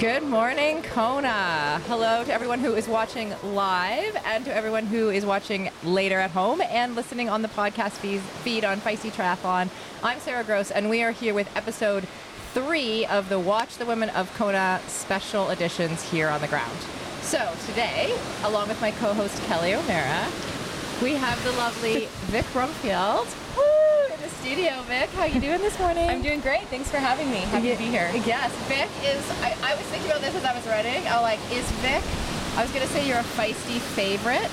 Good morning, Kona. Hello to everyone who is watching live and to everyone who is watching later at home and listening on the podcast feed, feed on Feisty Triathlon. I'm Sara Gross, and we are here with episode three of the Watch the Women of Kona special editions here on the ground. So today, along with my co-host Kelly O'Mara, we have the lovely Vic Brumfield. Woo! In the studio, Vic. How you doing this morning? I'm doing great. Thanks for having me. Happy to be here. Yes, Vic is. I, I was thinking about this as I was writing. I was like, is Vic? I was gonna say you're a feisty favorite,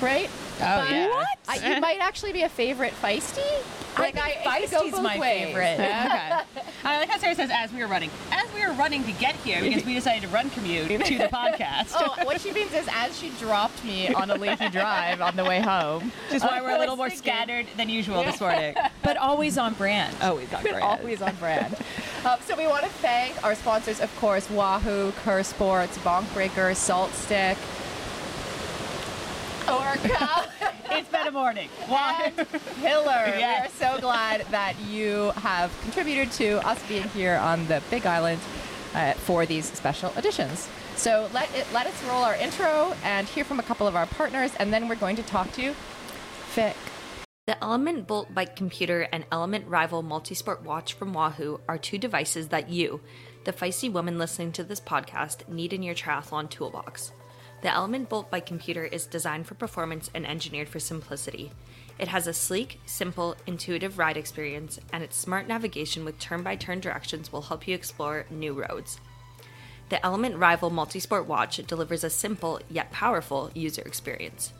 right? Oh, yeah. What? I, you might actually be a favorite feisty. Like I I, it could go Feisty's my ways. favorite. Yeah. I like how Sara says as we were running. As we were running to get here because we decided to run commute to the podcast. oh, what she means is as she dropped me on a leaky drive on the way home. Which is why we're a little more thinking. scattered than usual this morning. But always on brand. Always on brand. Always on brand. um, so we want to thank our sponsors, of course, Wahoo, Coeur Sports, Bonk Breaker, Salt Stick, Orca. It's been a morning. Why? Pillar. Yes. We are so glad that you have contributed to us being here on the Big Island uh, for these special editions. So let it let us roll our intro and hear from a couple of our partners, and then we're going to talk to Vic. The Element Bolt Bike Computer and Element Rival Multisport Watch from Wahoo are two devices that you, the feisty woman listening to this podcast, need in your triathlon toolbox. The Element Bolt Bike Computer is designed for performance and engineered for simplicity. It has a sleek, simple, intuitive ride experience, and its smart navigation with turn by turn directions will help you explore new roads. The Element Rival Multisport Watch delivers a simple yet powerful user experience.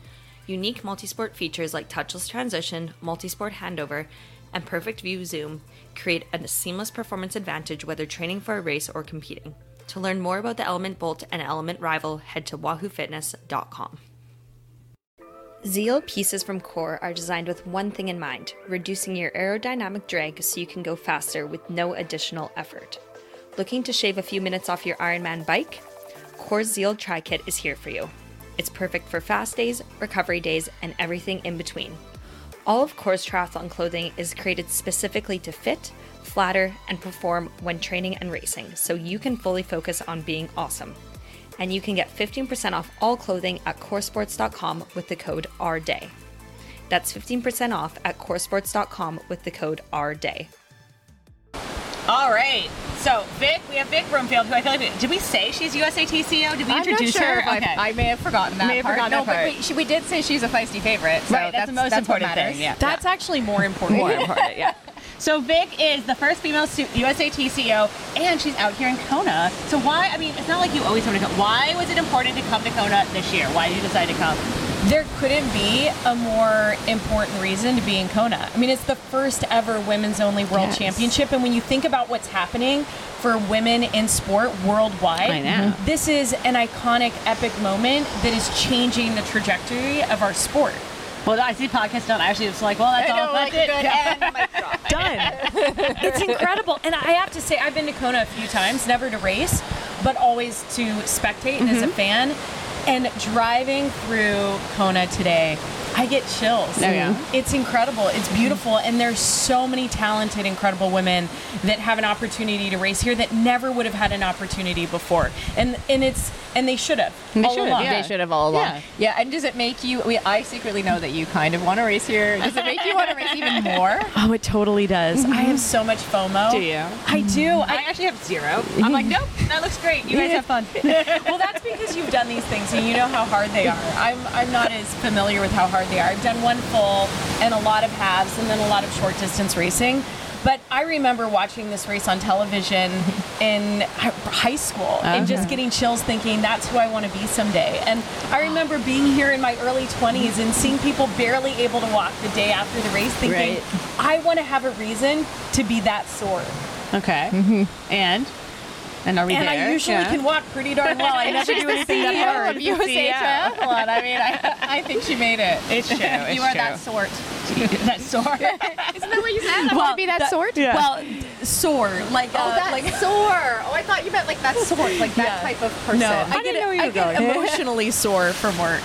Unique multisport features like touchless transition, multisport handover, and perfect view zoom create a seamless performance advantage whether training for a race or competing. To learn more about the Element Bolt and Element Rival, head to wahoofitness.com. Zeal pieces from Coeur are designed with one thing in mind reducing your aerodynamic drag so you can go faster with no additional effort. Looking to shave a few minutes off your Ironman bike? Coeur's Zeal Tri Kit is here for you. It's perfect for fast days, recovery days, and everything in between. All of Coeur's triathlon clothing is created specifically to fit, flatter, and perform when training and racing, so you can fully focus on being awesome. And you can get 15% off all clothing at coeursports.com with the code OURDAY. That's 15% off at coeursports.com with the code OURDAY. All right. So Vic, we have Vic Brumfield, who I feel like we, did we say she's USAT CEO? Did we I'm not introduce sure her? if I- I, may have forgotten that May have part. forgotten no, that part. but we, she, we did say she's a feisty favorite. So right, that's, the most what important thing. Yeah. That's actually more important. more important. Yeah. So Vic is the first female USAT CEO, and she's out here in Kona. So why? I mean, it's not like you always want to come. Why was it important to come to Kona this year? Why did you decide to come? There couldn't be a more important reason to be in Kona. I mean, it's the first ever women's only world Yes. championship. And when you think about what's happening for women in sport worldwide, this is an iconic, epic moment that is changing the trajectory of our sport. Well, I see podcast done. I actually was like, well, that's I all. know, That's like, it. good Yeah. and done. it's incredible. And I have to say, I've been to Kona a few times, never to race, but always to spectate and as a mm-hmm. fan. And driving through Kona today, I get chills. Oh, yeah? It's incredible. It's beautiful. And there's so many talented, incredible women that have an opportunity to race here that never would have had an opportunity before. And and it's and they should have. They should have, yeah. They should have all along. Yeah. Yeah. and does it make you? We, I secretly know that you kind of want to race here. Does it make you want to race even more? Oh, it totally does. I have mm-hmm. so much FOMO. Do you? I do. I actually have zero. I'm like, nope, that looks great. You guys have fun. well, that's because you've done these things and you know how hard they are. I'm, I'm not as familiar with how hard they are. I've done one full and a lot of halves and then a lot of short distance racing. But I remember watching this race on television in high school and just uh-huh. getting chills thinking that's who I want to be someday. And I remember being here in my early 20s and seeing people barely able to walk the day after the race thinking, Right. I want to have a reason to be that sore. Okay. Mm-hmm. And And are we and there? I usually Yeah. can walk pretty darn well. I never do anything that CEO hard. of USA Triathlon. I mean, I, I think she made it. It's true. It's you are true. that sort. that sore. Isn't that what you said? I want to be that, sort. Well, sore, like Oh, uh, that like sore. Oh, I thought you meant like that sort, like that Yeah. type of person. no, I didn't get, know you I were get going. emotionally sore from work.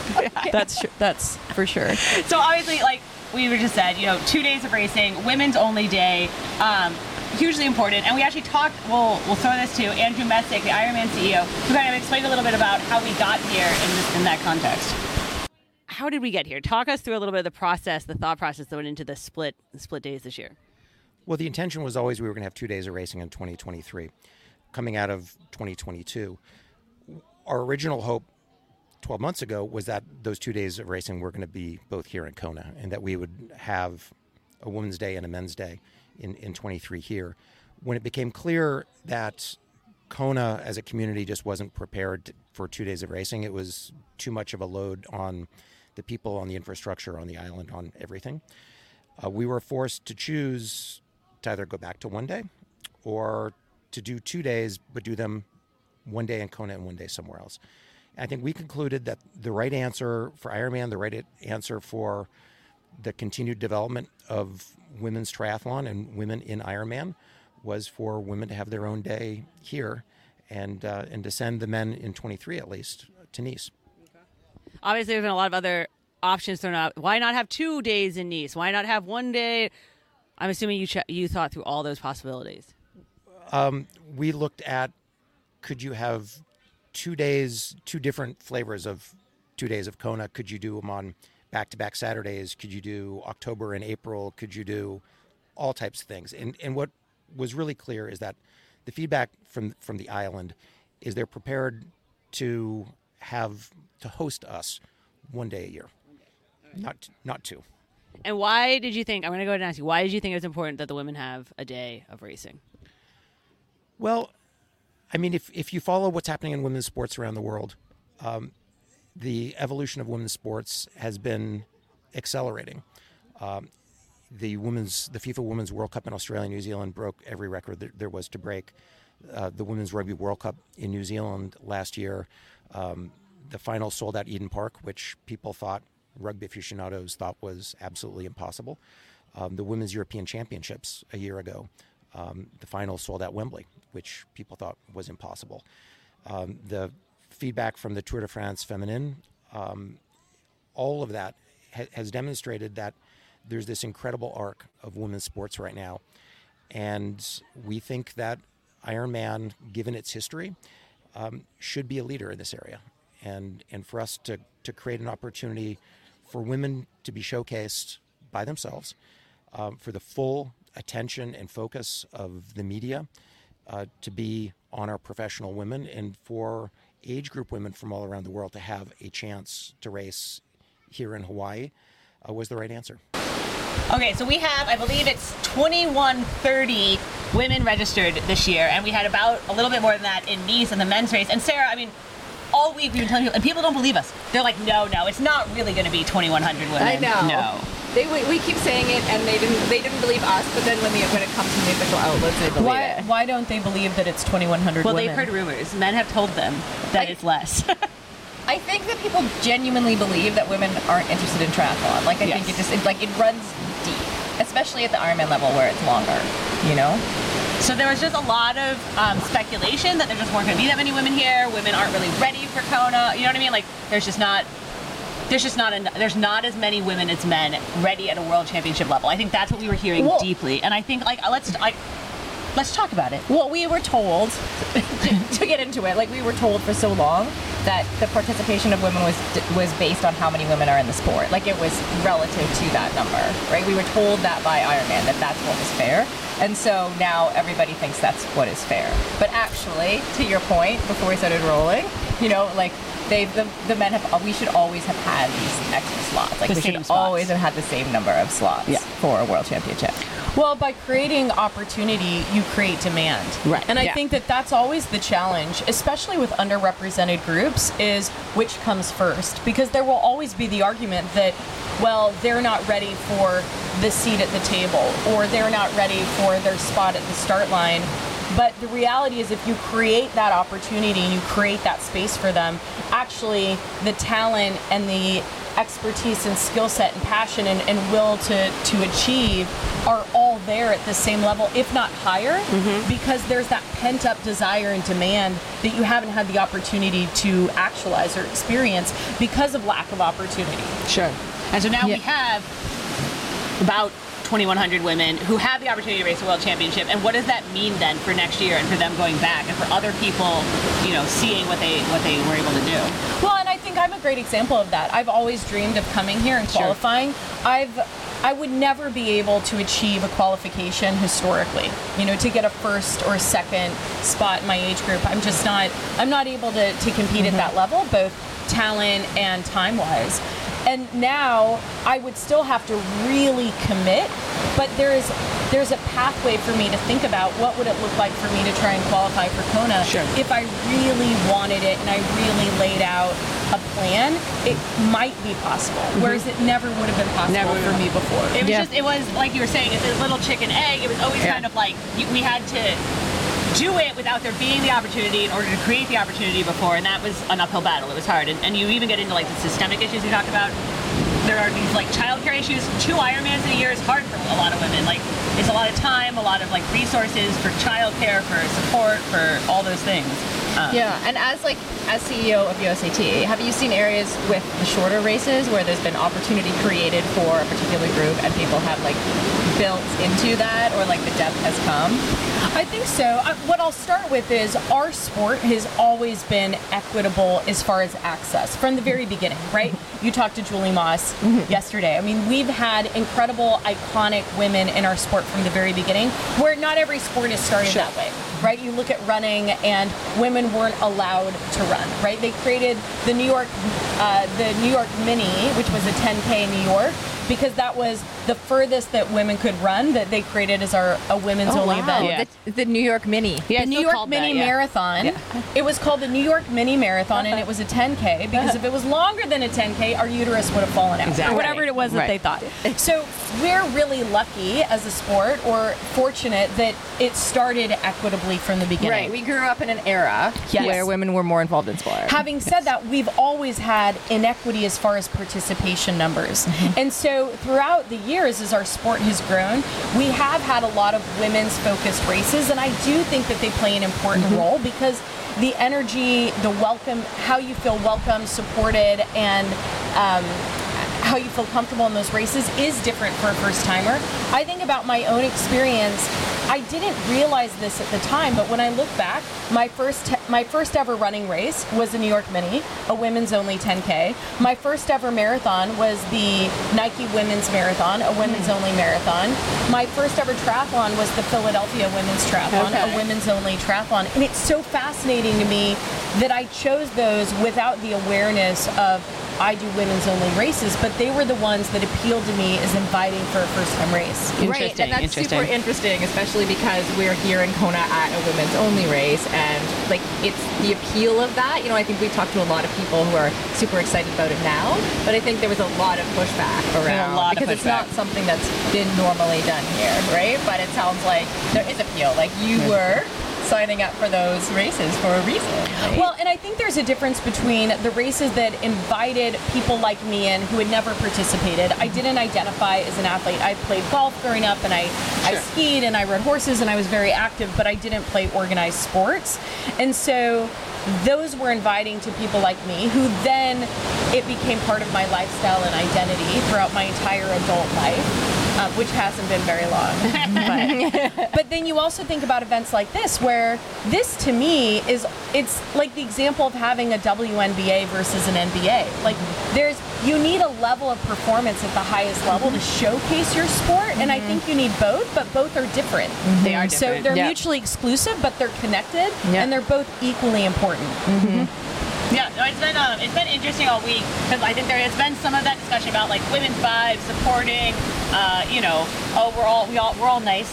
That's that's for sure. so obviously, like we were just said, you know, two days of racing, women's only day. Um, hugely important. And we actually talked. We'll we'll throw this to Andrew Messick, the Ironman CEO, who kind of explained a little bit about how we got here in this, in that context. How did we get here? Talk us through a little bit of the process, the thought process that went into the split the split days this year. Well, the intention was always we were going to have two days of racing in 2023. Coming out of 2022, our original hope 12 months ago was that those two days of racing were going to be both here in Kona and that we would have a women's day and a men's day in, in 23 here. When it became clear that Kona as a community just wasn't prepared for two days of racing, it was too much of a load on the people, on the infrastructure, on the island, on everything. Uh, we were forced to choose to either go back to one day or to do two days, but do them one day in Kona and one day somewhere else. I think we concluded that the right answer for Ironman, the right answer for the continued development of women's triathlon and women in Ironman was for women to have their own day here and uh, and to send the men in 23 at least to Nice. Obviously, there's been a lot of other options thrown out. Why not have two days in Nice? Why not have one day? I'm assuming you ch- you thought through all those possibilities. Um, we looked at could you have two days, two different flavors of two days of Kona? Could you do them on back to back Saturdays? Could you do October and April? Could you do all types of things? And and what was really clear is that the feedback from from the island is they're prepared to have to host us one day a year, not not two. And why did you think? I'm going to go ahead and ask you. Why did you think it was important that the women have a day of racing? Well, I mean, if if you follow what's happening in women's sports around the world, um, the evolution of women's sports has been accelerating. Um, the women's the FIFA Women's World Cup in Australia and New Zealand broke every record that there was to break. Uh, the Women's Rugby World Cup in New Zealand last year, um, the final sold out Eden Park, which people thought rugby aficionados thought was absolutely impossible. Um, the Women's European Championships a year ago, um, the final sold out Wembley, which people thought was impossible. Um, the feedback from the Tour de France Feminine, um, all of that ha- has demonstrated that there's this incredible arc of women's sports right now. And we think that Ironman, given its history, um, should be a leader in this area. And, and for us to, to create an opportunity for women to be showcased by themselves, um, for the full attention and focus of the media uh, to be on our professional women, and for age group women from all around the world to have a chance to race here in Hawaii uh, was the right answer. Okay, so we have, I believe it's 2130 women registered this year, and we had about a little bit more than that in Nice in the men's race. And Sara, I mean, all week we've been telling people, and people don't believe us. They're like, no, no, it's not really going to be 2,100 women. I know. No. They, we, we keep saying it, and they didn't. They didn't believe us. But then when the when it comes to the official outlets, they believe Why, it. why don't they believe that it's 2,100 Well, women? they've heard rumors. Men have told them that I- it's less. I think that people genuinely believe that women aren't interested in triathlon. Like I Yes. think it just it, like it runs deep, especially at the Ironman level where it's longer. You know. So there was just a lot of um, speculation that there just weren't going to be that many women here. Women aren't really ready for Kona. You know what I mean? Like there's just not. There's just not en- there's not as many women as men ready at a world championship level. I think that's what we were hearing Well- deeply, and I think like let's like let's talk about it. Well, we were told to, to get into it. Like we were told for so long that the participation of women was was based on how many women are in the sport. Like it was relative to that number, right? We were told that by Ironman that that's what was fair, and so now everybody thinks that's what is fair. But actually, to your point, before we started rolling, you know, like. They, the, the men have. We should always have had these extra slots. Like The we same should spots. always have had the same number of slots Yeah. for a world championship. Well, by creating opportunity, you create demand. Right. And I Yeah. think that that's always the challenge, especially with underrepresented groups, is which comes first. Because there will always be the argument that, well, they're not ready for the seat at the table, or they're not ready for their spot at the start line. But the reality is, if you create that opportunity and you create that space for them, actually, the talent and the expertise and skill set and passion and, and will to, to achieve are all there at the same level, if not higher, mm-hmm. because there's that pent up desire and demand that you haven't had the opportunity to actualize or experience because of lack of opportunity. Sure. And so now Yeah. we have about 2100 women who have the opportunity to race a world championship, and what does that mean then for next year and for them going back and for other people, you know, seeing what they what they were able to do? Well, and I think I'm a great example of that. I've always dreamed of coming here and Sure. qualifying. I've I would never be able to achieve a qualification historically. You know, to get a first or second spot in my age group. I'm just not I'm not able to, to compete at mm-hmm. that level, both talent and time wise. And now I would still have to really commit, but there is there's a pathway for me to think about what would it look like for me to try and qualify for Kona Sure. if I really wanted it and I really laid out a plan, it might be possible. Whereas it never would have been possible Never for me before. It was Yeah. just, it was like you were saying, it's a little chicken egg. It was always Yeah. kind of like you, we had to do it without there being the opportunity in order to create the opportunity before, and that was an uphill battle. It was hard, and, and you even get into like the systemic issues you talked about. There are these like childcare issues. Two Ironmans in a year is hard for a lot of women. Like it's a lot of time, a lot of like resources for childcare, for support, for all those things. Um, Yeah, and as like as CEO of USAT, have you seen areas with the shorter races where there's been opportunity created for a particular group and people have like built into that or like the depth has come? I think so. I, what I'll start with is our sport has always been equitable as far as access from the very beginning, right? You talked to Julie Moss yesterday. I mean, we've had incredible, iconic women in our sport from the very beginning, where not every sport is started that way. Right, you look at running, and women weren't allowed to run. Right, they created the New York, uh, the New York Mini, which was a 10k in New York, because that was the furthest that women could run. That they created as our a women's oh, only event. Yeah. The, the New York Mini. Yeah, the New York Mini that, yeah. Marathon. Yeah. It was called the New York Mini Marathon, and it was a 10K because if it was longer than a 10K, our uterus would have fallen out, Exactly. or whatever it was that they thought. So we're really lucky as a sport, or fortunate that it started equitably from the beginning. Right, we grew up in an era Yes. where women were more involved in sport. Having said that, we've always had inequity as far as participation numbers. And so throughout the years, as our sport has grown, we have had a lot of women's focused races. And I do think that they play an important role because the energy, the welcome, how you feel welcome, supported, and um, how you feel comfortable in those races is different for a first timer. I think about my own experience. I didn't realize this at the time, but when I look back, my first my first ever running race was the New York Mini, a women's only 10K. My first ever marathon was the Nike Women's Marathon, a women's hmm. only marathon. My first ever triathlon was the Philadelphia Women's Triathlon, Okay. a women's only triathlon. And it's so fascinating to me that I chose those without the awareness of I do women's only races, but they were the ones that appealed to me as inviting for a first time race. Right, and that's interesting. super interesting, especially because we're here in Kona at a women's only race, and like it's the appeal of that. You know, I think we've talked to a lot of people who are super excited about it now, but I think there was a lot of pushback around lot of because it's not something that's been normally done here, right? But it sounds like there is appeal. Like you were signing up for those races for a reason. right? Well, and I think there's a difference between the races that invited people like me in who had never participated. I didn't identify as an athlete. I played golf growing up and I, I skied and I rode horses and I was very active, but I didn't play organized sports. And so those were inviting to people like me who then it became part of my lifestyle and identity throughout my entire adult life. Uh, which hasn't been very long. But, but then you also think about events like this, where this to me is it's like the example of having a WNBA versus an NBA. Like there's you need a level of performance at the highest level to mm-hmm. showcase your sport, and I mm-hmm. think you need both, but both are different. Mm-hmm. They are So they're Yeah. mutually exclusive, but they're connected, Yeah. and they're both equally important. Yeah, no, it's been um, it's been interesting all week because I think there has been some of that discussion about like women's vibes, supporting, uh, you know, oh we're all we all we're all nice,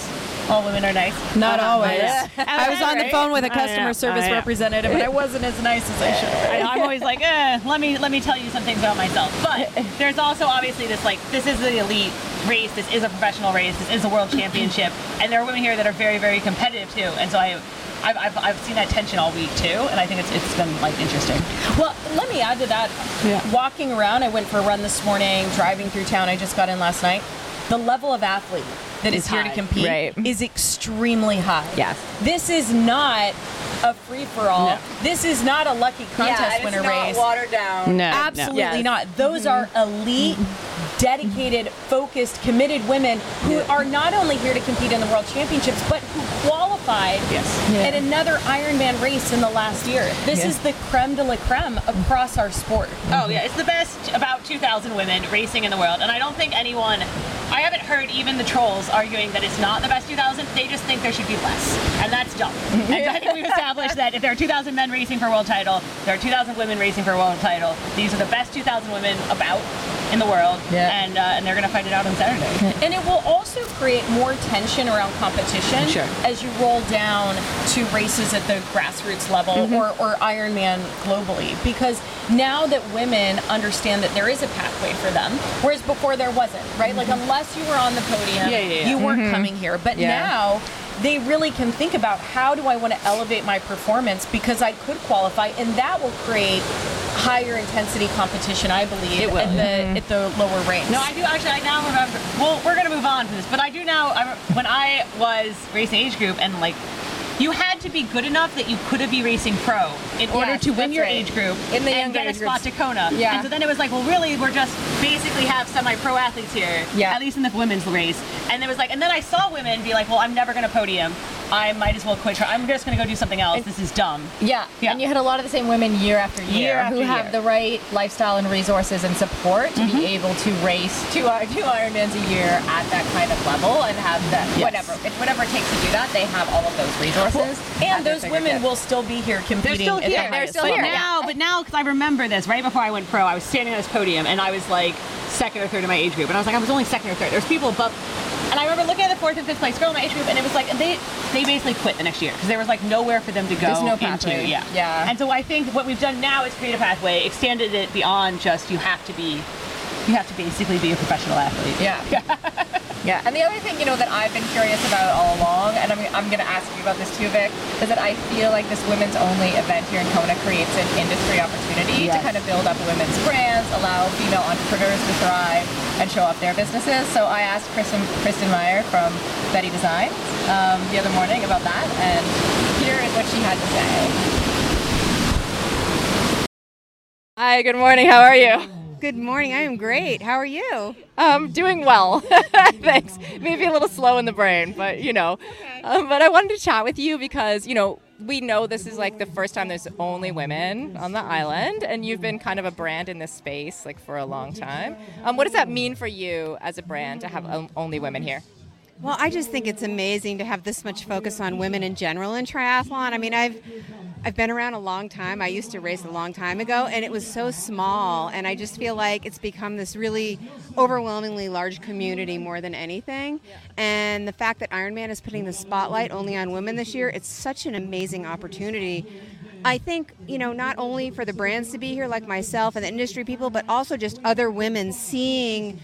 all women are nice. Not Uh, always. yeah. I was on the phone with a customer service I representative, and I wasn't as nice as I should. have. I, I'm always like, eh, let me let me tell you some things about myself. But there's also obviously this like this is the elite race. This is a professional race. This is a world championship, and there are women here that are very very competitive too. And so I. I've, I've, I've seen that tension all week too, and I think it's, it's been like interesting. Well, let me add to that. Yeah. Walking around, I went for a run this morning, driving through town, I just got in last night. The level of athlete that is Is here to compete Right. is extremely high. Yes. This is not a free for all. No. This is not a lucky contest winner race. watered down. No, Absolutely Yes. not. Those mm-hmm. are elite, dedicated, focused, committed women who are not only here to compete in the World Championships, but who qualified Yes. Yeah. at another Ironman race in the last year. This Yeah. is the creme de la creme across our sport. Oh yeah, it's the best about 2,000 women racing in the world, and I don't think anyone. I haven't heard even the trolls arguing that it's not the best 2,000. They just think there should be less, and that's dumb. And I think we've established that if there are 2,000 men racing for a world title, there are 2,000 women racing for a world title. These are the best 2,000 women about in the world, Yeah. and uh, and they're gonna fight it out on Saturday. And it will also create more tension around competition Sure. as you roll down to races at the grassroots level Mm-hmm. or, or Ironman globally. Because now that women understand that there is a pathway for them, whereas before there wasn't, right? Like, unless you were on the podium, Mm-hmm. Yeah, yeah, you weren't coming here. But now, they really can think about how do I want to elevate my performance because I could qualify, and that will create higher intensity competition, I believe, It will. at the mm-hmm. at the lower ranks. No, I do actually. I now remember. Well, we're gonna move on from this, but I do now. I, when I was racing age group, and like, you had to be good enough that you could have be racing pro in order Yes, to win your right. age group In the and get a spot groups. to Kona. Yeah. And so then it was like, well, really, we're just basically have semi-pro athletes here. Yeah. At least in the women's race. And it was like, and then I saw women be like, well, I'm never gonna podium. I might as well quit. I'm just gonna go do something else. this is dumb. Yeah. Yeah. and you had a lot of the same women year after year, Year after who have the right lifestyle and resources and support to Mm-hmm. be able to race two, two Ironmans a year at that kind of level and have that Yes. whatever whatever it takes to do that. They have all of those resources and those women fingertips. will still be here competing. They're still at the here. highest still but here, level. now, but now, because I remember this right before I went pro, I was standing on this podium and I was like second or third in my age group, and I was like, I was only second or third. There's people above, and I remember looking at the fourth and fifth place girl in my age group, and it was like, they they basically quit the next year because there was like nowhere for them to go There's no into. pathway. Yeah, Yeah. And so I think what we've done now is create a pathway, extended it beyond just you have to be, you have to basically be a professional athlete. Yeah. yeah. And the other thing, you know, that I've been curious about all along, and I'm, I'm going to ask you about this too, Vic, is that I feel like this women's only event here in Kona creates an industry opportunity to kind of build up women's brands, allow female entrepreneurs to thrive and show off their businesses. So I asked Kristin, Kristin Mayer from Betty Designs um, the other morning about that, and here is what she had to say. Hi, good morning. How are you? Good morning. I am great. How are you? Um, doing well. Thanks. Maybe a little slow in the brain, but you know. Um, but I wanted to chat with you because, you know, we know this is like the first time there's only women on the island, and you've been kind of a brand in this space like for a long time. Um, what does that mean for you as a brand to have only women here? Well, I just think it's amazing to have this much focus on women in general in triathlon. I mean, I've I've been around a long time. I used to race a long time ago, and it was so small. And I just feel like it's become this really overwhelmingly large community more than anything. And the fact that Ironman is putting the spotlight only on women this year, it's such an amazing opportunity. I think, you know, not only for the brands to be here, like myself and the industry people, but also just other women seeing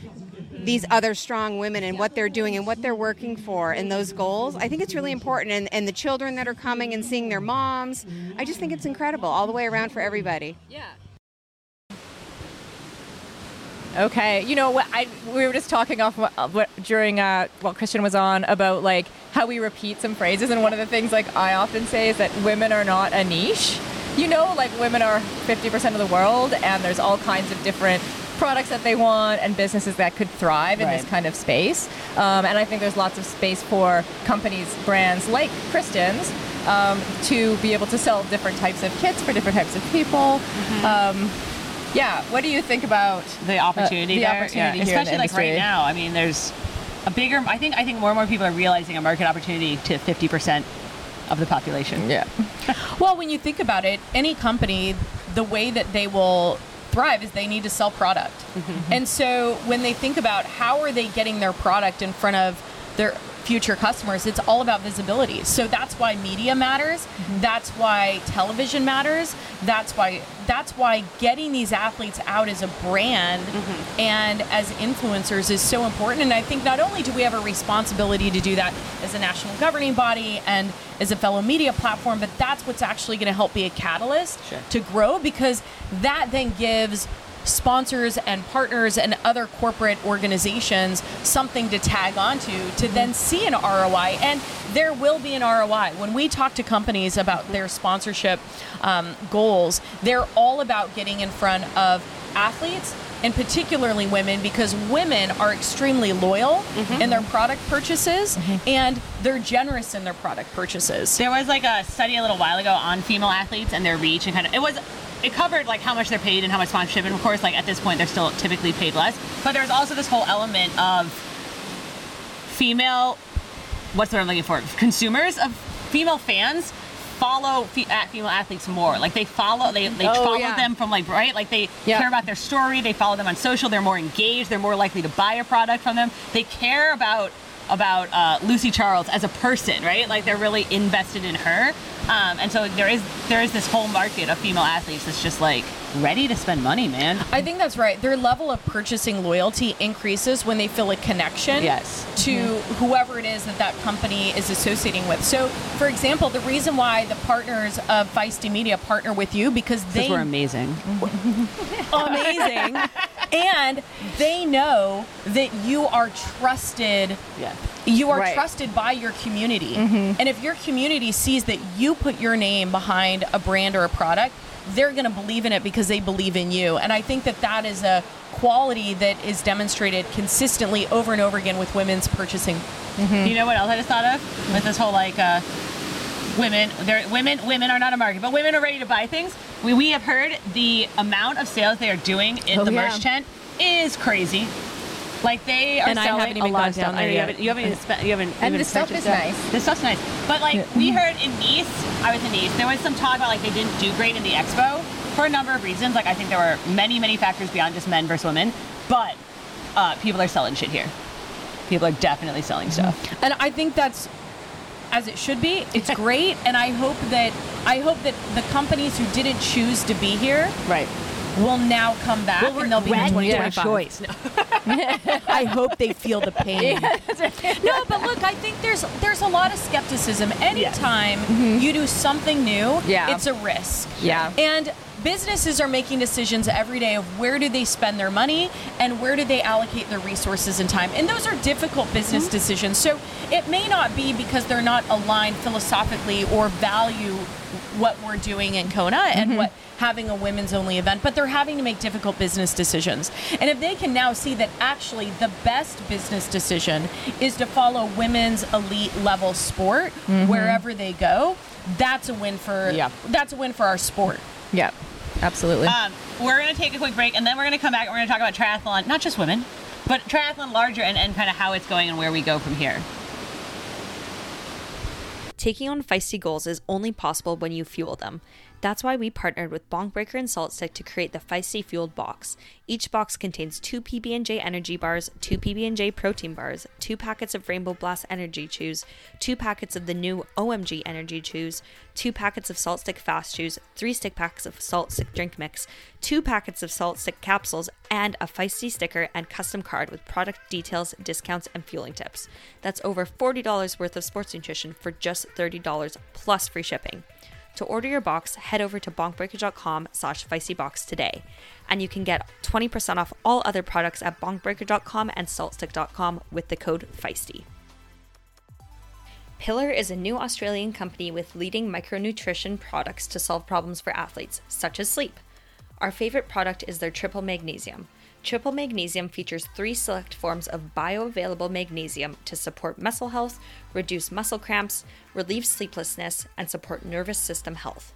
these other strong women and what they're doing and what they're working for and those goals. I think it's really important. And, and the children that are coming and seeing their moms, I just think it's incredible all the way around for everybody. Yeah. Okay, you know what? I we were just talking off what, what, during uh, while Kristin was on about like how we repeat some phrases, and one of the things like I often say is that women are not a niche. You know, like women are 50% of the world, and there's all kinds of different products that they want and businesses that could thrive in this kind of space. Um, and I think there's lots of space for companies, brands like Kristin's, um, to be able to sell different types of kits for different types of people. Um, yeah, what do you think about the opportunity the there. opportunity yeah. here in the especially like right now. I mean, there's a bigger. I think I think more and more people are realizing a market opportunity to 50 percent of the population. Yeah. Well, when you think about it, any company, the way that they will thrive is they need to sell product. Mm-hmm. And so when they think about how are they getting their product in front of their future customers, it's all about visibility. So that's why media matters. Mm-hmm. That's why television matters. That's why that's why getting these athletes out as a brand mm-hmm. and as influencers is so important. And I think not only do we have a responsibility to do that as a national governing body and as a fellow media platform, but that's what's actually going to help be a catalyst Sure. to grow because that then gives sponsors and partners and other corporate organizations something to tag onto to then see an ROI. And there will be an ROI. When we talk to companies about their sponsorship um, goals, they're all about getting in front of athletes and particularly women because women are extremely loyal Mm-hmm. in their product purchases and they're generous in their product purchases. There was like a study a little while ago on female athletes and their reach and kind of it was it covered like how much they're paid and how much sponsorship and of course like at this point they're still typically paid less but there's also this whole element of female what's the word I'm looking for consumers of female fans follow fe- at female athletes more like they follow they, they Oh, follow yeah. them from like right like they Yeah. care about their story they follow them on social they're more engaged they're more likely to buy a product from them they care about about uh, Lucy Charles as a person, right? Like they're really invested in her, um, and so there is there is this whole market of female athletes that's just like ready to spend money, man. I think that's right. Their level of purchasing loyalty increases when they feel a connection Yes. to whoever it is that that company is associating with. So, for example, the reason why the partners of Feisty Media partner with you because they were amazing. amazing and they know that you are trusted Yeah. You are Right. trusted by your community and if your community sees that you put your name behind a brand or a product they're going to believe in it because they believe in you and i think that that is a quality that is demonstrated consistently over and over again with women's purchasing You know what else I just thought of with this whole like uh, women, they're, women, women are not a market, but women are ready to buy things. We, we have heard the amount of sales they are doing in Oh, the yeah. merch tent is crazy. Like they are And I selling haven't a even lot gone of stuff. down there I know you yet. haven't, you haven't even spent, you haven't. And even the stuff is it. nice. The stuff's nice, but like we heard in Nice, I was in Nice. There was some talk about like they didn't do great in the expo for a number of reasons. Like I think there were many, many factors beyond just men versus women, but uh, people are selling shit here. People are definitely selling stuff. and i think that's as it should be it's great and i hope that i hope that the companies who didn't choose to be here Right. Will now come back and they'll be in 2025 I hope they feel the pain. no, but look, I think there's there's a lot of skepticism. Anytime mm-hmm. you do something new, Yeah. it's a risk. Yeah. And businesses are making decisions every day of where do they spend their money and where do they allocate their resources and time. And those are difficult business mm-hmm. decisions. So it may not be because they're not aligned philosophically or value what we're doing in Kona and what having a women's only event, but they're having to make difficult business decisions. And if they can now see that actually the best business decision is to follow women's elite level sport wherever they go, that's a win for Yeah. that's a win for our sport. Yeah, absolutely. Um, we're going to take a quick break and then we're going to come back and we're going to talk about triathlon, not just women, but triathlon larger and, and kind of how it's going and where we go from here. Taking on feisty goals is only possible when you fuel them. That's why we partnered with Bonk Breaker and Salt Stick to create the Feisty Fueled Box. Each box contains two PB&J energy bars, two PB&J protein bars, two packets of Rainbow Blast energy chews, two packets of the new OMG energy chews, two packets of Salt Stick fast chews, three stick packs of Salt Stick drink mix, two packets of Salt Stick capsules, and a Feisty sticker and custom card with product details, discounts, and fueling tips. That's over $40 worth of sports nutrition for just $30 plus free shipping. To order your box, head over to bonkbreaker.com slash feistybox today. And you can get 20% off all other products at bonkbreaker.com and saltstick.com with the code FEISTY. Pillar is a new Australian company with leading micronutrition products to solve problems for athletes, such as sleep. Our favorite product is their triple magnesium. Triple magnesium features three select forms of bioavailable magnesium to support muscle health, reduce muscle cramps, relieve sleeplessness, and support nervous system health.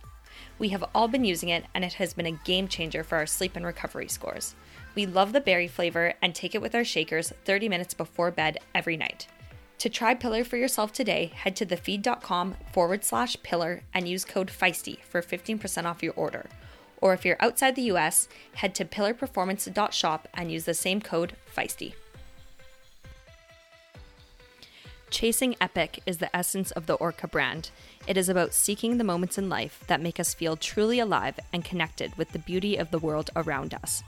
We have all been using it, and it has been a game changer for our sleep and recovery scores. We love the berry flavor and take it with our shakers 30 minutes before bed every night. To try Pillar for yourself today, head to thefeed.com forward slash pillar and use code FEISTY for 15% off your order. Or if you're outside the US, head to pillarperformance.shop and use the same code FEISTY. Chasing Epic is the essence of the Orca brand. It is about seeking the moments in life that make us feel truly alive and connected with the beauty of the world around us.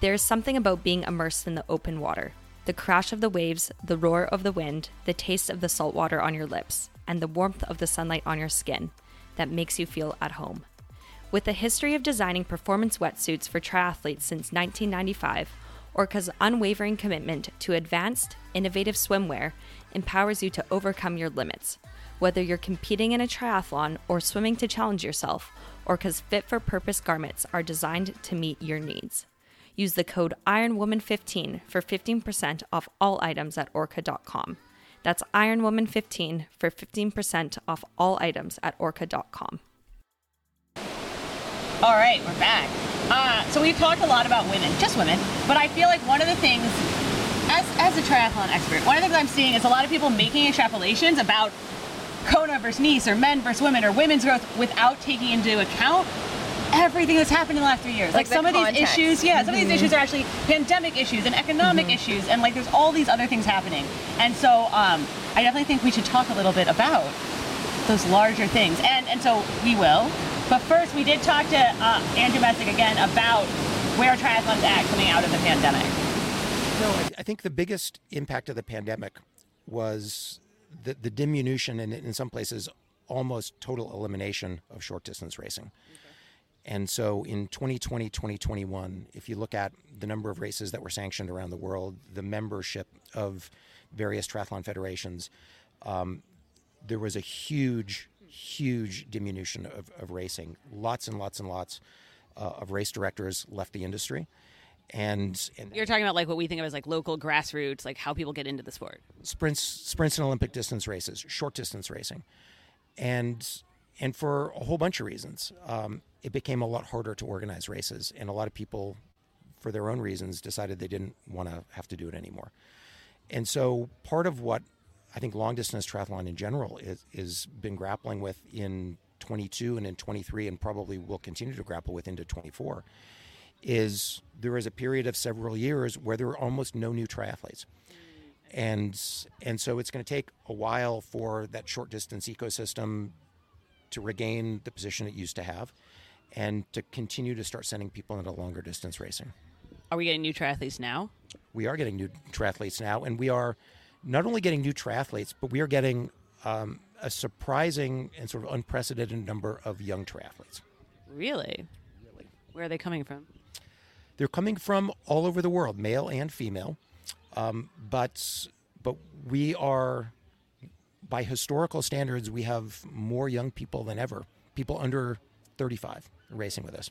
There is something about being immersed in the open water the crash of the waves, the roar of the wind, the taste of the salt water on your lips, and the warmth of the sunlight on your skin that makes you feel at home. With a history of designing performance wetsuits for triathletes since 1995, Orca's unwavering commitment to advanced, innovative swimwear empowers you to overcome your limits. Whether you're competing in a triathlon or swimming to challenge yourself, Orca's fit for purpose garments are designed to meet your needs. Use the code IRONWOMAN15 for 15% off all items at orca.com. That's IRONWOMAN15 for 15% off all items at orca.com. All right, we're back. Uh, so we've talked a lot about women, just women, but I feel like one of the things, as, as a triathlon expert, one of the things I'm seeing is a lot of people making extrapolations about Kona versus Nice or men versus women or women's growth without taking into account everything that's happened in the last three years. Like Like, the some of these issues, yeah, some of these issues are actually pandemic issues and economic issues, and like there's all these other things happening. And so um, I definitely think we should talk a little bit about those larger things. And and so we will. But first, we did talk to uh, Andrew Messick again about where triathlon's at coming out of the pandemic. No, I, I think the biggest impact of the pandemic was the, the diminution and in some places almost total elimination of short distance racing. And so in 2020, 2021, if you look at the number of races that were sanctioned around the world, the membership of various triathlon federations, um, there was a huge, huge diminution of, of racing. Lots and lots and lots uh, of race directors left the industry. And, and You're talking about like what we think of as like local grassroots, like how people get into the sport. sprints, sprints and Olympic distance races, short distance racing, and and for a whole bunch of reasons, um, it became a lot harder to organize races, and a lot of people, for their own reasons, decided they didn't want to have to do it anymore. And so, part of what I think long distance triathlon in general is is been grappling with in 22 and in 23, and probably will continue to grapple with into 24, is there is a period of several years where there are almost no new triathletes and and so it's going to take a while for that short distance ecosystem to regain the position it used to have and to continue to start sending people into longer distance racing Are we getting new triathletes now? we are getting new triathletes now and we are not only getting new triathletes but we are getting um, a surprising and sort of unprecedented number of young triathletes Really? Where are they coming from? they're coming from all over the world, male and female. Um, but but we are, by historical standards, we have more young people than ever. People under 35 racing with us.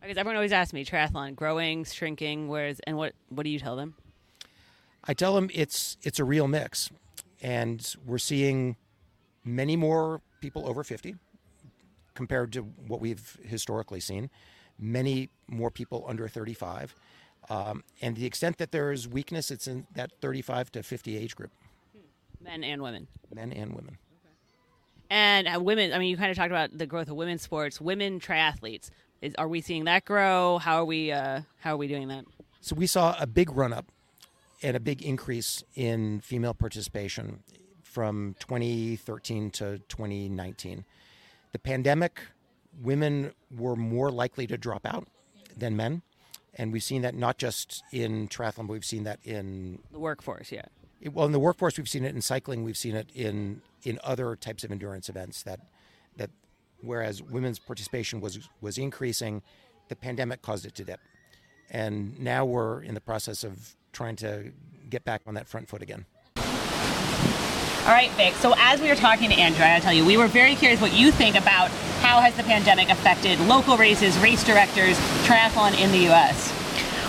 Because everyone always asks me triathlon, growing, shrinking, where's and what what do you tell them? I tell them it's it's a real mix, and we're seeing many more people over 50 compared to what we've historically seen. Many more people under 35, um, and the extent that there is weakness, it's in that 35 to 50 age group, Men and women. men and women. And uh, women, I mean, you kind of talked about the growth of women's sports, women triathletes. Is, are we seeing that grow? How are we uh, how are we doing that? So we saw a big run up and a big increase in female participation from 2013 to 2019. The pandemic, women were more likely to drop out than men. And we've seen that not just in triathlon, but we've seen that in The workforce, yeah. it- well in the workforce we've seen it in cycling we've seen it in in other types of endurance events that that whereas women's participation was was increasing the pandemic caused it to dip and now we're in the process of trying to get back on that front foot again All right, Vic. So as we were talking to Andrew, I gotta tell you, we were very curious what you think about how has the pandemic affected local races, race directors, triathlon in the U.S.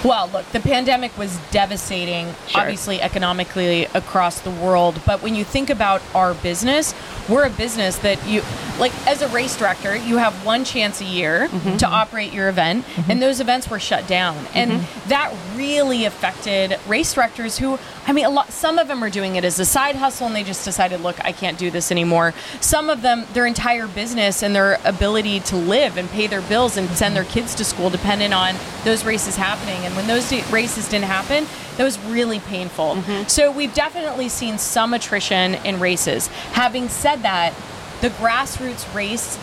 Well, look, the pandemic was devastating, obviously economically across the world. But when you think about our business, we're a business that you, like, as a race director, you have one chance a year mm-hmm. to operate your event, mm-hmm. and those events were shut down, and mm-hmm. that really affected race directors who, I mean, a lot. Some of them are doing it as a side hustle, and they just decided, look, I can't do this anymore. Some of them, their entire business and their ability to live and pay their bills and send their kids to school depended on those races happening. And when those races didn't happen, that was really painful. Mm-hmm. So we've definitely seen some attrition in races. Having said that, the grassroots race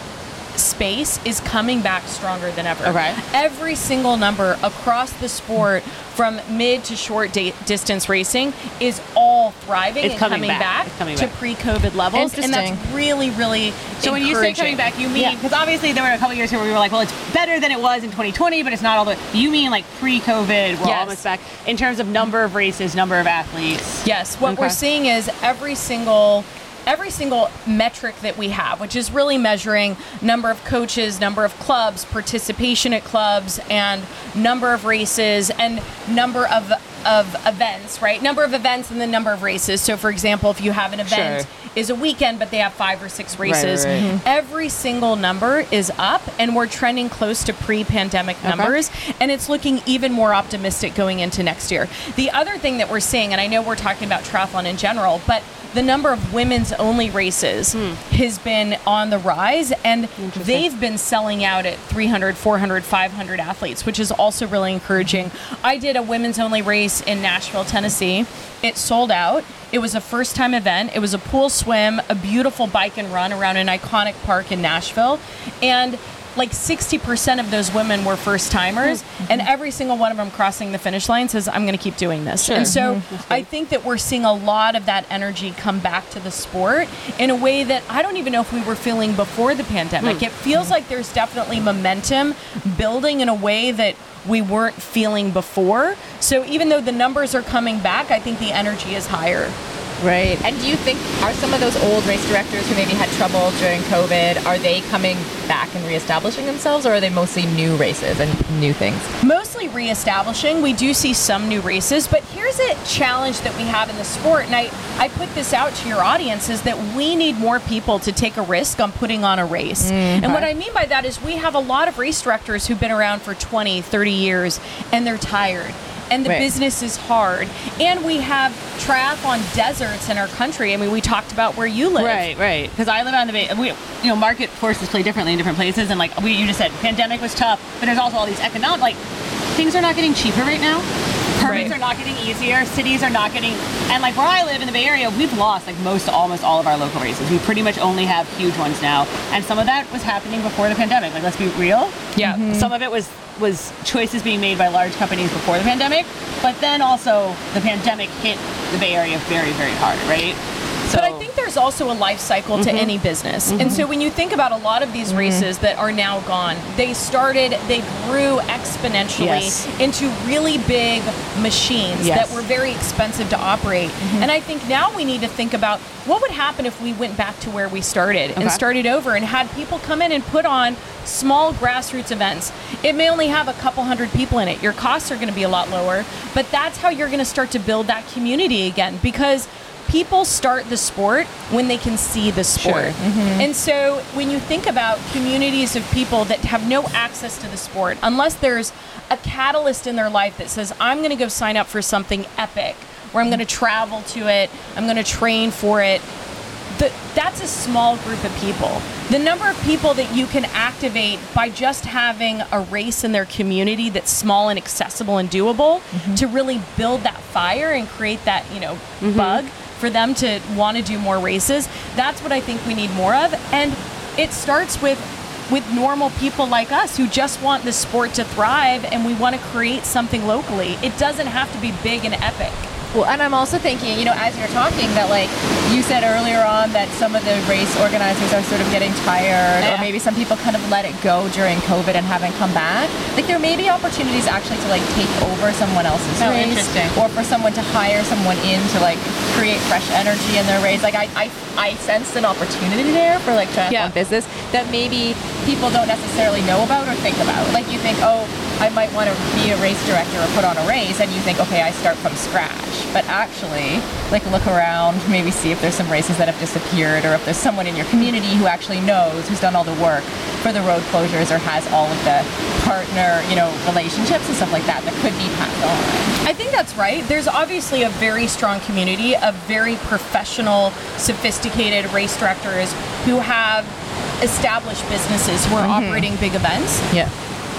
space is coming back stronger than ever. Okay. Every single number across the sport, from mid to short da- distance racing, is all thriving It's and coming coming, back. back, It's coming to back. pre-COVID levels, and that's really, really. So when you say coming back, you mean Yeah. because obviously there were a couple years here where we were like, well, it's better than it was in 2020, but it's not all the. You mean like pre-COVID? We're Yes. almost back in terms of number of races, number of athletes. Yes, what we're seeing is every single every single metric that we have, which is really measuring number of coaches, number of clubs, participation at clubs, and number of races and number of of events, right? Number of events and the number of races. So, for example, if you have an event Sure. is a weekend, but they have five or six races, right. Mhm. every single number is up, and we're trending close to pre-pandemic numbers, and it's looking even more optimistic going into next year. The other thing that we're seeing, and I know we're talking about triathlon in general, but the number of women's only races has been on the rise and they've been selling out at 300 400 500 athletes which is also really encouraging i did a women's only race in nashville tennessee. It sold out. It was a first time event. It was a pool swim a beautiful bike and run around an iconic park in nashville. And like 60% of those women were first timers mm-hmm. and every single one of them crossing the finish line says i'm going to keep doing this. And so mm-hmm. i think that we're seeing a lot of that energy come back to the sport in a way that i don't even know if we were feeling before the pandemic. Hmm. It feels hmm. like there's definitely momentum building in a way that we weren't feeling before. So even though the numbers are coming back i think the energy is higher Right. And do you think are some of those old race directors who maybe had trouble during COVID, are they coming back and reestablishing themselves, or are they mostly new races and new things? mostly reestablishing. We do see some new races, but here's a challenge that we have in the sport, and I, I put this out to your audience is that we need more people to take a risk on putting on a race. Mm, and what I mean by that is we have a lot of race directors who've been around for 20, 30 years, and they're tired. And the Right. business is hard. And we have triathlon deserts in our country. I mean, we talked about where you live. Right, right. Because I live on the bay. We, you know, market forces play differently in different places, and like we, you just said, pandemic was tough, but there's also all these economic, like things are not getting cheaper right now. Permits Right. are not getting easier. Cities are not getting, and like where I live in the Bay Area, we've lost like most, almost all of our local races. We pretty much only have huge ones now, and some of that was happening before the pandemic. Like let's be real. Yeah. Mm-hmm. Some of it was was choices being made by large companies before the pandemic, but then also the pandemic hit the Bay Area very, very hard, right? So, But I think there's also a life cycle to mm-hmm. any business. And mm-hmm. so when you think about a lot of these mm-hmm. races that are now gone, they started, they grew exponentially Yes. into really big machines Yes. that were very expensive to operate. And I think now we need to think about what would happen if we went back to where we started and started over and had people come in and put on small grassroots events. It may only have a couple hundred people in it. Your costs are going to be a lot lower, but that's how you're going to start to build that community again because people start the sport when they can see the sport. Mm-hmm. And so when you think about communities of people that have no access to the sport, unless there's a catalyst in their life that says, I'm going to go sign up for something epic, or I'm going to travel to it, I'm going to train for it, the, that's a small group of people. The number of people that you can activate by just having a race in their community that's small and accessible and doable mm-hmm. to really build that fire and create that, you know, mm-hmm. bug for them to want to do more races. That's what I think we need more of. And it starts with with normal people like us who just want the sport to thrive and we want to create something locally. It doesn't have to be big and epic. Well, and I'm also thinking, you know, as you're talking, that like you said earlier on that some of the race organizers are sort of getting tired, or maybe some people kind of let it go during COVID and haven't come back. Like there may be opportunities actually to like take over someone else's Oh, race, interesting. or for someone to hire someone in to like create fresh energy in their race. Like I, I, I sensed an opportunity there for like triathlon Yeah. business that maybe people don't necessarily know about or think about. Like you think, oh, I might want to be a race director or put on a race, and you think, okay, I start from scratch. But actually, like look around, maybe see if there's some races that have disappeared, or if there's someone in your community who actually knows, who's done all the work for the road closures, or has all of the partner, you know, relationships and stuff like that that could be passed on. I think that's right. There's obviously a very strong community of very professional, sophisticated race directors who have established businesses who are mm-hmm. operating big events. Yeah.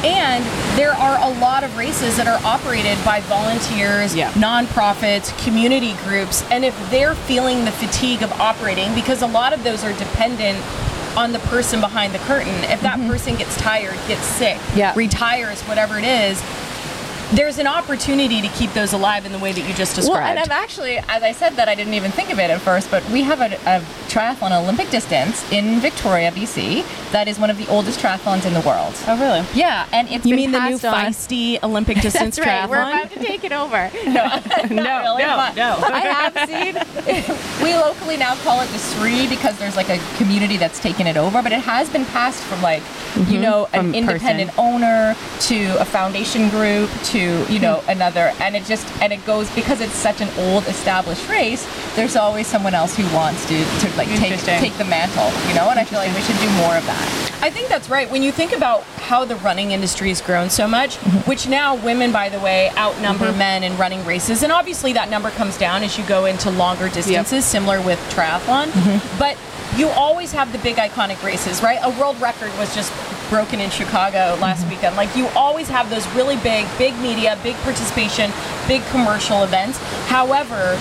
And there are a lot of races that are operated by volunteers, Yeah. nonprofits, community groups. And if they're feeling the fatigue of operating, because a lot of those are dependent on the person behind the curtain, if that mm-hmm. person gets tired, gets sick, Yeah. retires, whatever it is, there's an opportunity to keep those alive in the way that you just described. Well, and I've actually, as I said that, I didn't even think of it at first, but we have a, a triathlon Olympic distance in Victoria, BC. That is one of the oldest triathlons in the world. Oh, really? Yeah, and it's You mean the new on- feisty Olympic distance That's right. We're triathlon? about to take it over. No, No, really, no, no. I have seen. we locally now call it the SRI because there's like a community that's taken it over, but it has been passed from like you mm-hmm. know an From independent owner to a foundation group to you know another, and it just and it goes because it's such an old established race. There's always someone else who wants to to like take take the mantle, you know, and I feel like we should do more of that. I think that's right. When you think about how the running industry has grown so much, mm-hmm. which now women, by the way, outnumber mm-hmm. men in running races, and obviously that number comes down as you go into longer distances, similar with triathlon. Mm-hmm. But you always have the big iconic races, right? A world record was just broken in Chicago last weekend. Like you always have those really big, big media, big participation, big commercial events. However,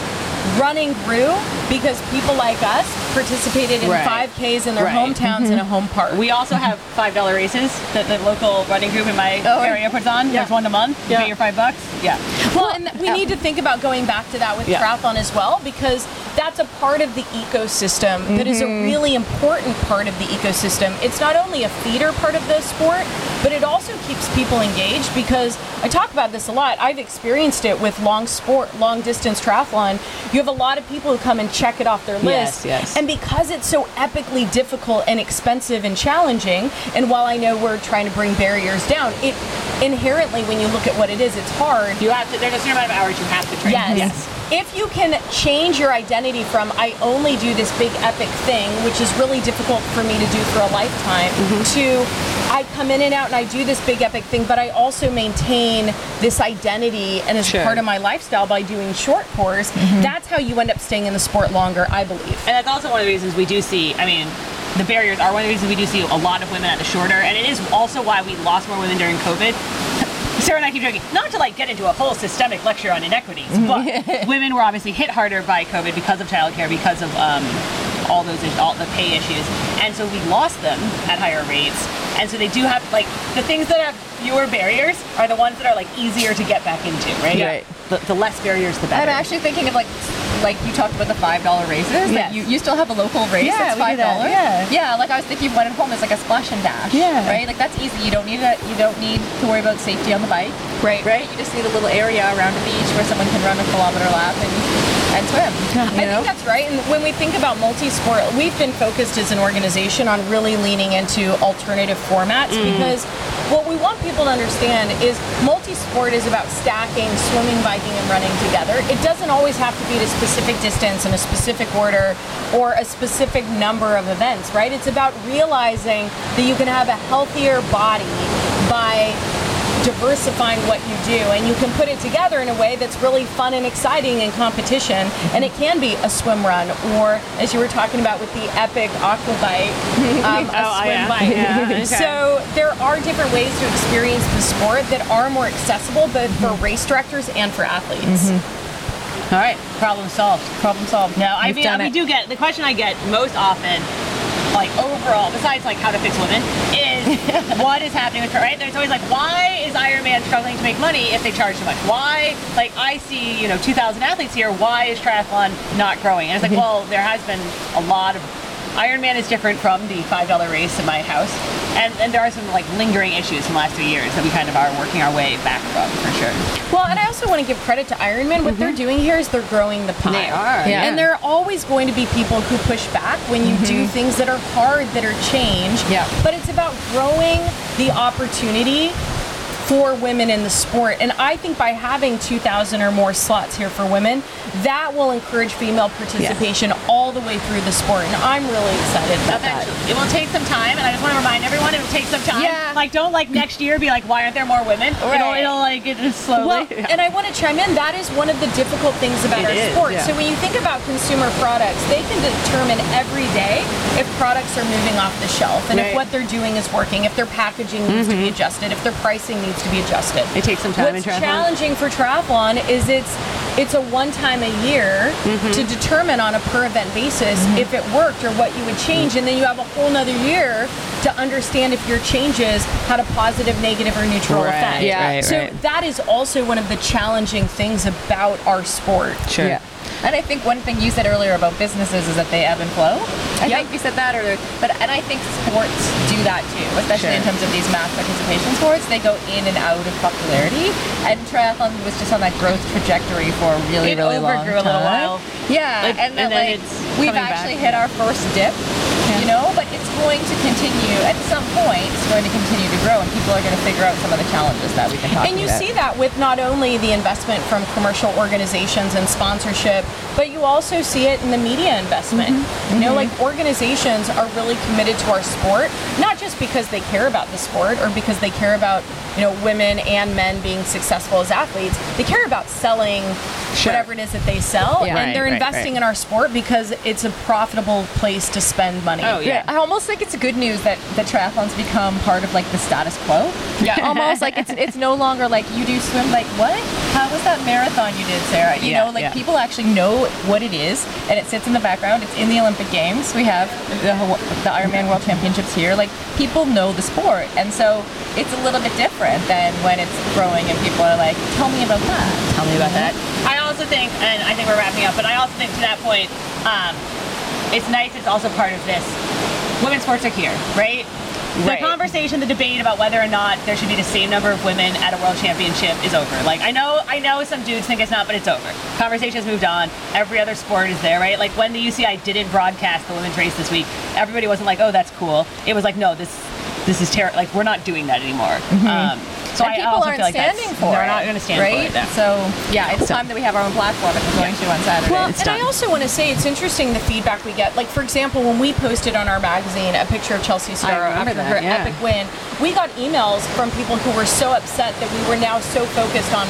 running grew because people like us participated in Right. 5Ks in their Right. hometowns in a mm-hmm. home park. We also have five dollar races that the local running group in my Oh, area puts on. There's one a month. You Yeah. pay your five bucks. Yeah. Well, and we need to think about going back to that with Yeah. triathlon as well, because that's a part of the ecosystem that is a mm-hmm. really important part of the ecosystem. It's not only a feeder part of the sport, but it also keeps people engaged because I talk about this a lot. I've experienced it with long sport, long distance triathlon. You have a lot of people who come and check it off their list. Yes, yes. And because it's so epically difficult and expensive and challenging, and while I know we're trying to bring barriers down, it inherently, when you look at what it is, it's hard. You have to. There's a certain amount of hours you have to train. Yes. If you can change your identity from I only do this big epic thing, which is really difficult for me to do for a lifetime, mm-hmm. to I come in and out and I do this big epic thing, but I also maintain this identity and as Sure. part of my lifestyle by doing short course, mm-hmm. that's how you end up staying in the sport longer, I believe. And that's also one of the reasons we do see. I mean. The barriers are one of the reasons we do see a lot of women at the shorter, and it is also why we lost more women during COVID. Sara and I keep joking, not to like get into a whole systemic lecture on inequities, but women were obviously hit harder by COVID because of childcare, because of um, all those all the pay issues, and so we lost them at higher rates. And so they do have like the things that have fewer barriers are the ones that are like easier to get back into, right? Yeah. Right. The, the less barriers, the better. I'm actually thinking of like, like you talked about the five dollar races. Yes. Like you, you still have a local race Yeah, that's five that, dollars. yeah. yeah. Like I was thinking, one at home is like a splash and dash. Yeah. right. Like that's easy. You don't need a, you don't need to worry about safety on the bike. Right. right. You just need a little area around the beach where someone can run a kilometer lap and and swim. I think that's right. And when we think about multi-sport, we've been focused as an organization on really leaning into alternative formats mm-hmm. because what we want people to understand is multi-sport is about stacking swimming, biking, and running together. It doesn't always have to be at a specific distance in a specific order or a specific number of events, right? It's about realizing that you can have a healthier body by diversifying what you do and you can put it together in a way that's really fun and exciting in competition and it can be a swim run or as you were talking about with the epic aqua bike um, a Oh, swim yeah. bite Yeah, okay. so there are different ways to experience the sport that are more accessible both for race directors and for athletes All right, problem solved. Problem solved. No, I You've mean, done we do get the question I get most often, like overall, besides like how to fix women, is what is happening with right? There's always like, why is Ironman struggling to make money if they charge too much? Why, like, I see you know 2,000 athletes here. Why is triathlon not growing? And it's like, well, there has been a lot of. Ironman is different from the five dollar race in my house, and and there are some like lingering issues from the last few years that we kind of are working our way back from for sure. Well, and I also want to give credit to Ironman. What they're mm-hmm. doing here is they're growing the pie. They are, Yeah. And there are always going to be people who push back when you do mm-hmm. things that are hard, that are change. Yeah. But it's about growing the opportunity for women in the sport. And I think by having 2,000 or more slots here for women, that will encourage female participation all the way through the sport. And I'm really excited about that. It will take some time, and I just want to remind everyone it will take some time. Yeah. Like, don't like next year be like, why aren't there more women? It'll, it'll like it just slowly. Well, and I want to chime in. That is one of the difficult things about It our is, sport. yeah. So when you think about consumer products, they can determine every day if products are moving off the shelf and Right. if what they're doing is working, if their packaging needs to be mm-hmm. adjusted, if their pricing needs to be adjusted. It takes some time What's in triathlon. challenging for triathlon is it's it's a one time a year Mm-hmm. to determine on a per event basis if it worked or what you would change, and then you have a whole nother year to understand if your changes had a positive, negative, or neutral Right, effect. Yeah. right, So right. that is also one of the challenging things about our sport. Sure. Yeah. And I think one thing you said earlier about businesses is that they ebb and flow. I Yep. think you said that earlier, but and I think sports do that too, especially in terms of these mass participation sports. They go in and out of popularity, and triathlon was just on that growth trajectory for a really, It really long overgrew a little time. while. Yeah, Like, and, then, and like it's we've actually back. hit our first dip, know, but it's going to continue at some point. It's going to continue to grow, and people are going to figure out some of the challenges that we've been talking And you about. see that with not only the investment from commercial organizations and sponsorship, but you also see it in the media investment. Mm-hmm. You know, like organizations are really committed to our sport, not just because they care about the sport or because they care about, you know, women and men being successful as athletes. They care about selling whatever it is that they sell. Yeah. And Right, they're right, investing right. in our sport because it's a profitable place to spend money. Oh, Yeah, I almost think it's good news that the triathlons become part of like the status quo. Yeah. almost like it's it's no longer like you do swim. Like what? How was that marathon you did, Sara? You Yeah, know, like yeah. people actually know what it is, and it sits in the background. It's in the Olympic Games. We have the the Ironman World Championships here. Like people know the sport, and so it's a little bit different than when it's growing and people are like, "Tell me about that." Tell me about that. I also think, and I think we're wrapping up, but I also think to that point, um, it's nice. It's also part of this. Women's sports are here, right? The Right. conversation, the debate about whether or not there should be the same number of women at a world championship is over. Like I know, I know some dudes think it's not, but it's over. Conversation has moved on. Every other sport is there, right? Like when the UCI didn't broadcast the women's race this week, everybody wasn't like, "Oh, that's cool." It was like, "No, this, this is terrible. Like we're not doing that anymore." Um, so and I people also aren't feel like standing for it. they're not going to stand right? for it. no. So yeah, it's time that we have our own platform, and we're going to on Saturday. Well, It's and I also want to say it's interesting the feedback we get. Like, for example, when we posted on our magazine a picture of Chelsea Sodaro after that, her yeah. epic win, we got emails from people who were so upset that we were now so focused on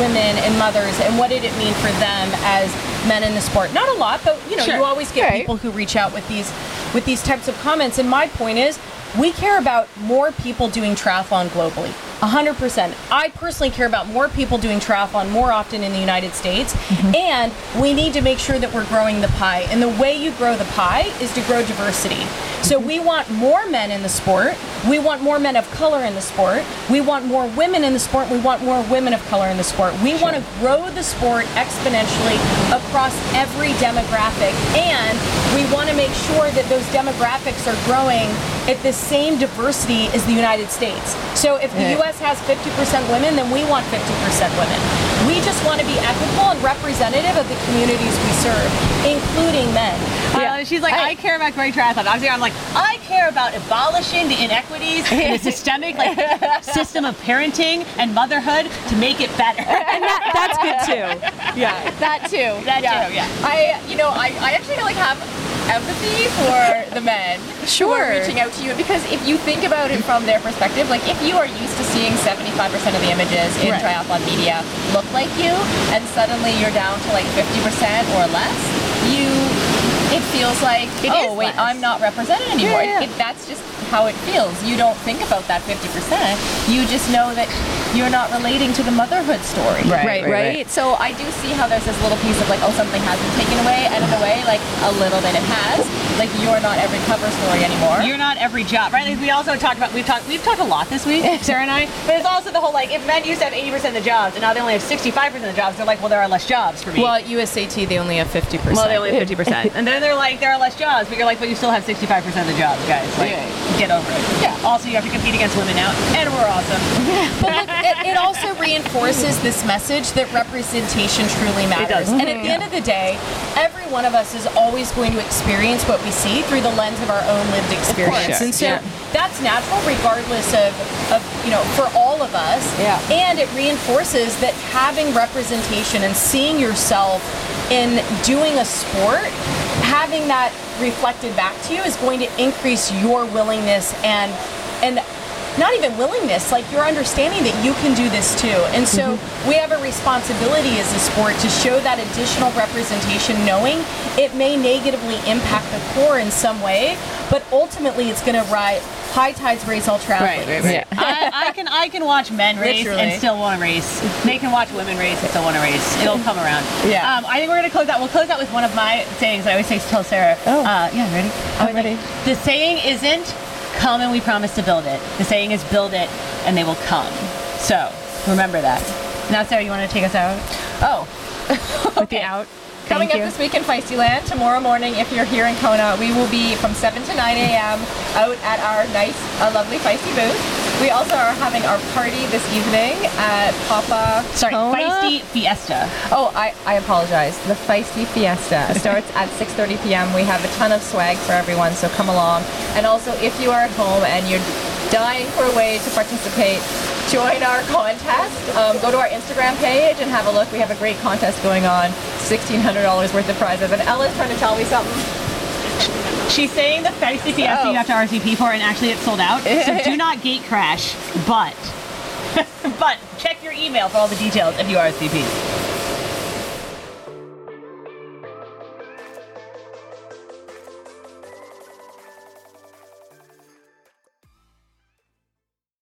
women and mothers and what did it mean for them as men in the sport. Not a lot, but you know, Sure. you always get Right. people who reach out with these with these types of comments. And my point is, we care about more people doing triathlon globally. 100%. I personally care about more people doing triathlon more often in the United States. Mm-hmm. And we need to make sure that we're growing the pie. And the way you grow the pie is to grow diversity. So Mm-hmm. we want more men in the sport. We want more men of color in the sport. We want more women in the sport. We want more women of color in the sport. We want to grow the sport exponentially across every demographic. And we want to make sure that those demographics are growing at the same diversity as the United States. So if the US has 50% women, then we want 50% women. We just want to be equitable and representative of the communities we serve, including men. Uh, she's like, I, care about great triathlon. Obviously, I'm like, I care about abolishing the inequities in the systemic like system of parenting and motherhood to make it better. And that, that's good too. Yeah. that too. That too, yeah. I, you know, I, I actually like have empathy for the men Sure. reaching out to you because if you think about it from their perspective, like if you are used to seeing 75% of the images in Right. triathlon media look like you, and suddenly you're down to like 50% or less, you. It feels like, It oh wait, less. I'm not represented anymore. Yeah, yeah. It, that's just how it feels. You don't think about that 50%. You just know that you're not relating to the motherhood story. Right, right, right, right. So I do see how there's this little piece of like, oh, something has been taken away, and in a way, like a little bit it has. Like you're not every cover story anymore. You're not every job, right? Like we also talked about we've talked we've talked a lot this week, Sara and I. But it's also the whole like if men used to have 80% of the jobs and now they only have 65% of the jobs, they're like, well, there are less jobs for me. Well, at USAT, they only have 50%. Well, they only have 50%. and then they're like, there are less jobs, but you're like, but you still have 65% of the jobs, guys. Like, get over it. Yeah. Also, you have to compete against women now, and we're awesome. But look, it, it also reinforces this message that representation truly matters. And at the mm-hmm. end of the day, every one of us is always going to experience what we see through the lens of our own lived experience. course. And so Yeah. that's natural regardless of, of, you know, for all of us. Yeah. And it reinforces that having representation and seeing yourself in doing a sport, having that reflected back to you is going to increase your willingness and and not even willingness, like your understanding that you can do this too. And so we have a responsibility as a sport to show that additional representation, knowing it may negatively impact the core in some way, but ultimately it's going to rise. High tides raise all triathletes. right, right. I, I can I can watch men race Literally. and still want to race. They can watch women race and still want to race. It'll come around. Yeah. Um, I think we're gonna close out. We'll close out with one of my sayings. I always say to tell Sara. Oh. Uh, yeah, ready? I'm I was like, ready. the saying isn't come and we promise to build it. The saying is build it and they will come. So remember that. Now, Sara, you want to take us out? oh, With the out. Coming Thank up you. this week in Feisty Land, tomorrow morning, if you're here in Kona, we will be from 7 to 9 a.m. out at our nice, uh, lovely Feisty booth. We also are having our party this evening at Papa Sorry, Kona. Feisty Fiesta. Oh, I, I apologize. The Feisty Fiesta starts at 6.30 p.m. We have a ton of swag for everyone, so come along. And also, if you are at home and you're dying for a way to participate, join our contest. Um, go to our Instagram page and have a look. We have a great contest going on. $1,600 worth of prizes. And Ella's trying to tell me something. She's saying the Feisty Fiesta Oh. you have to RSVP for, and actually it's sold out. So do not gate crash, but but check your email for all the details if you RSVP.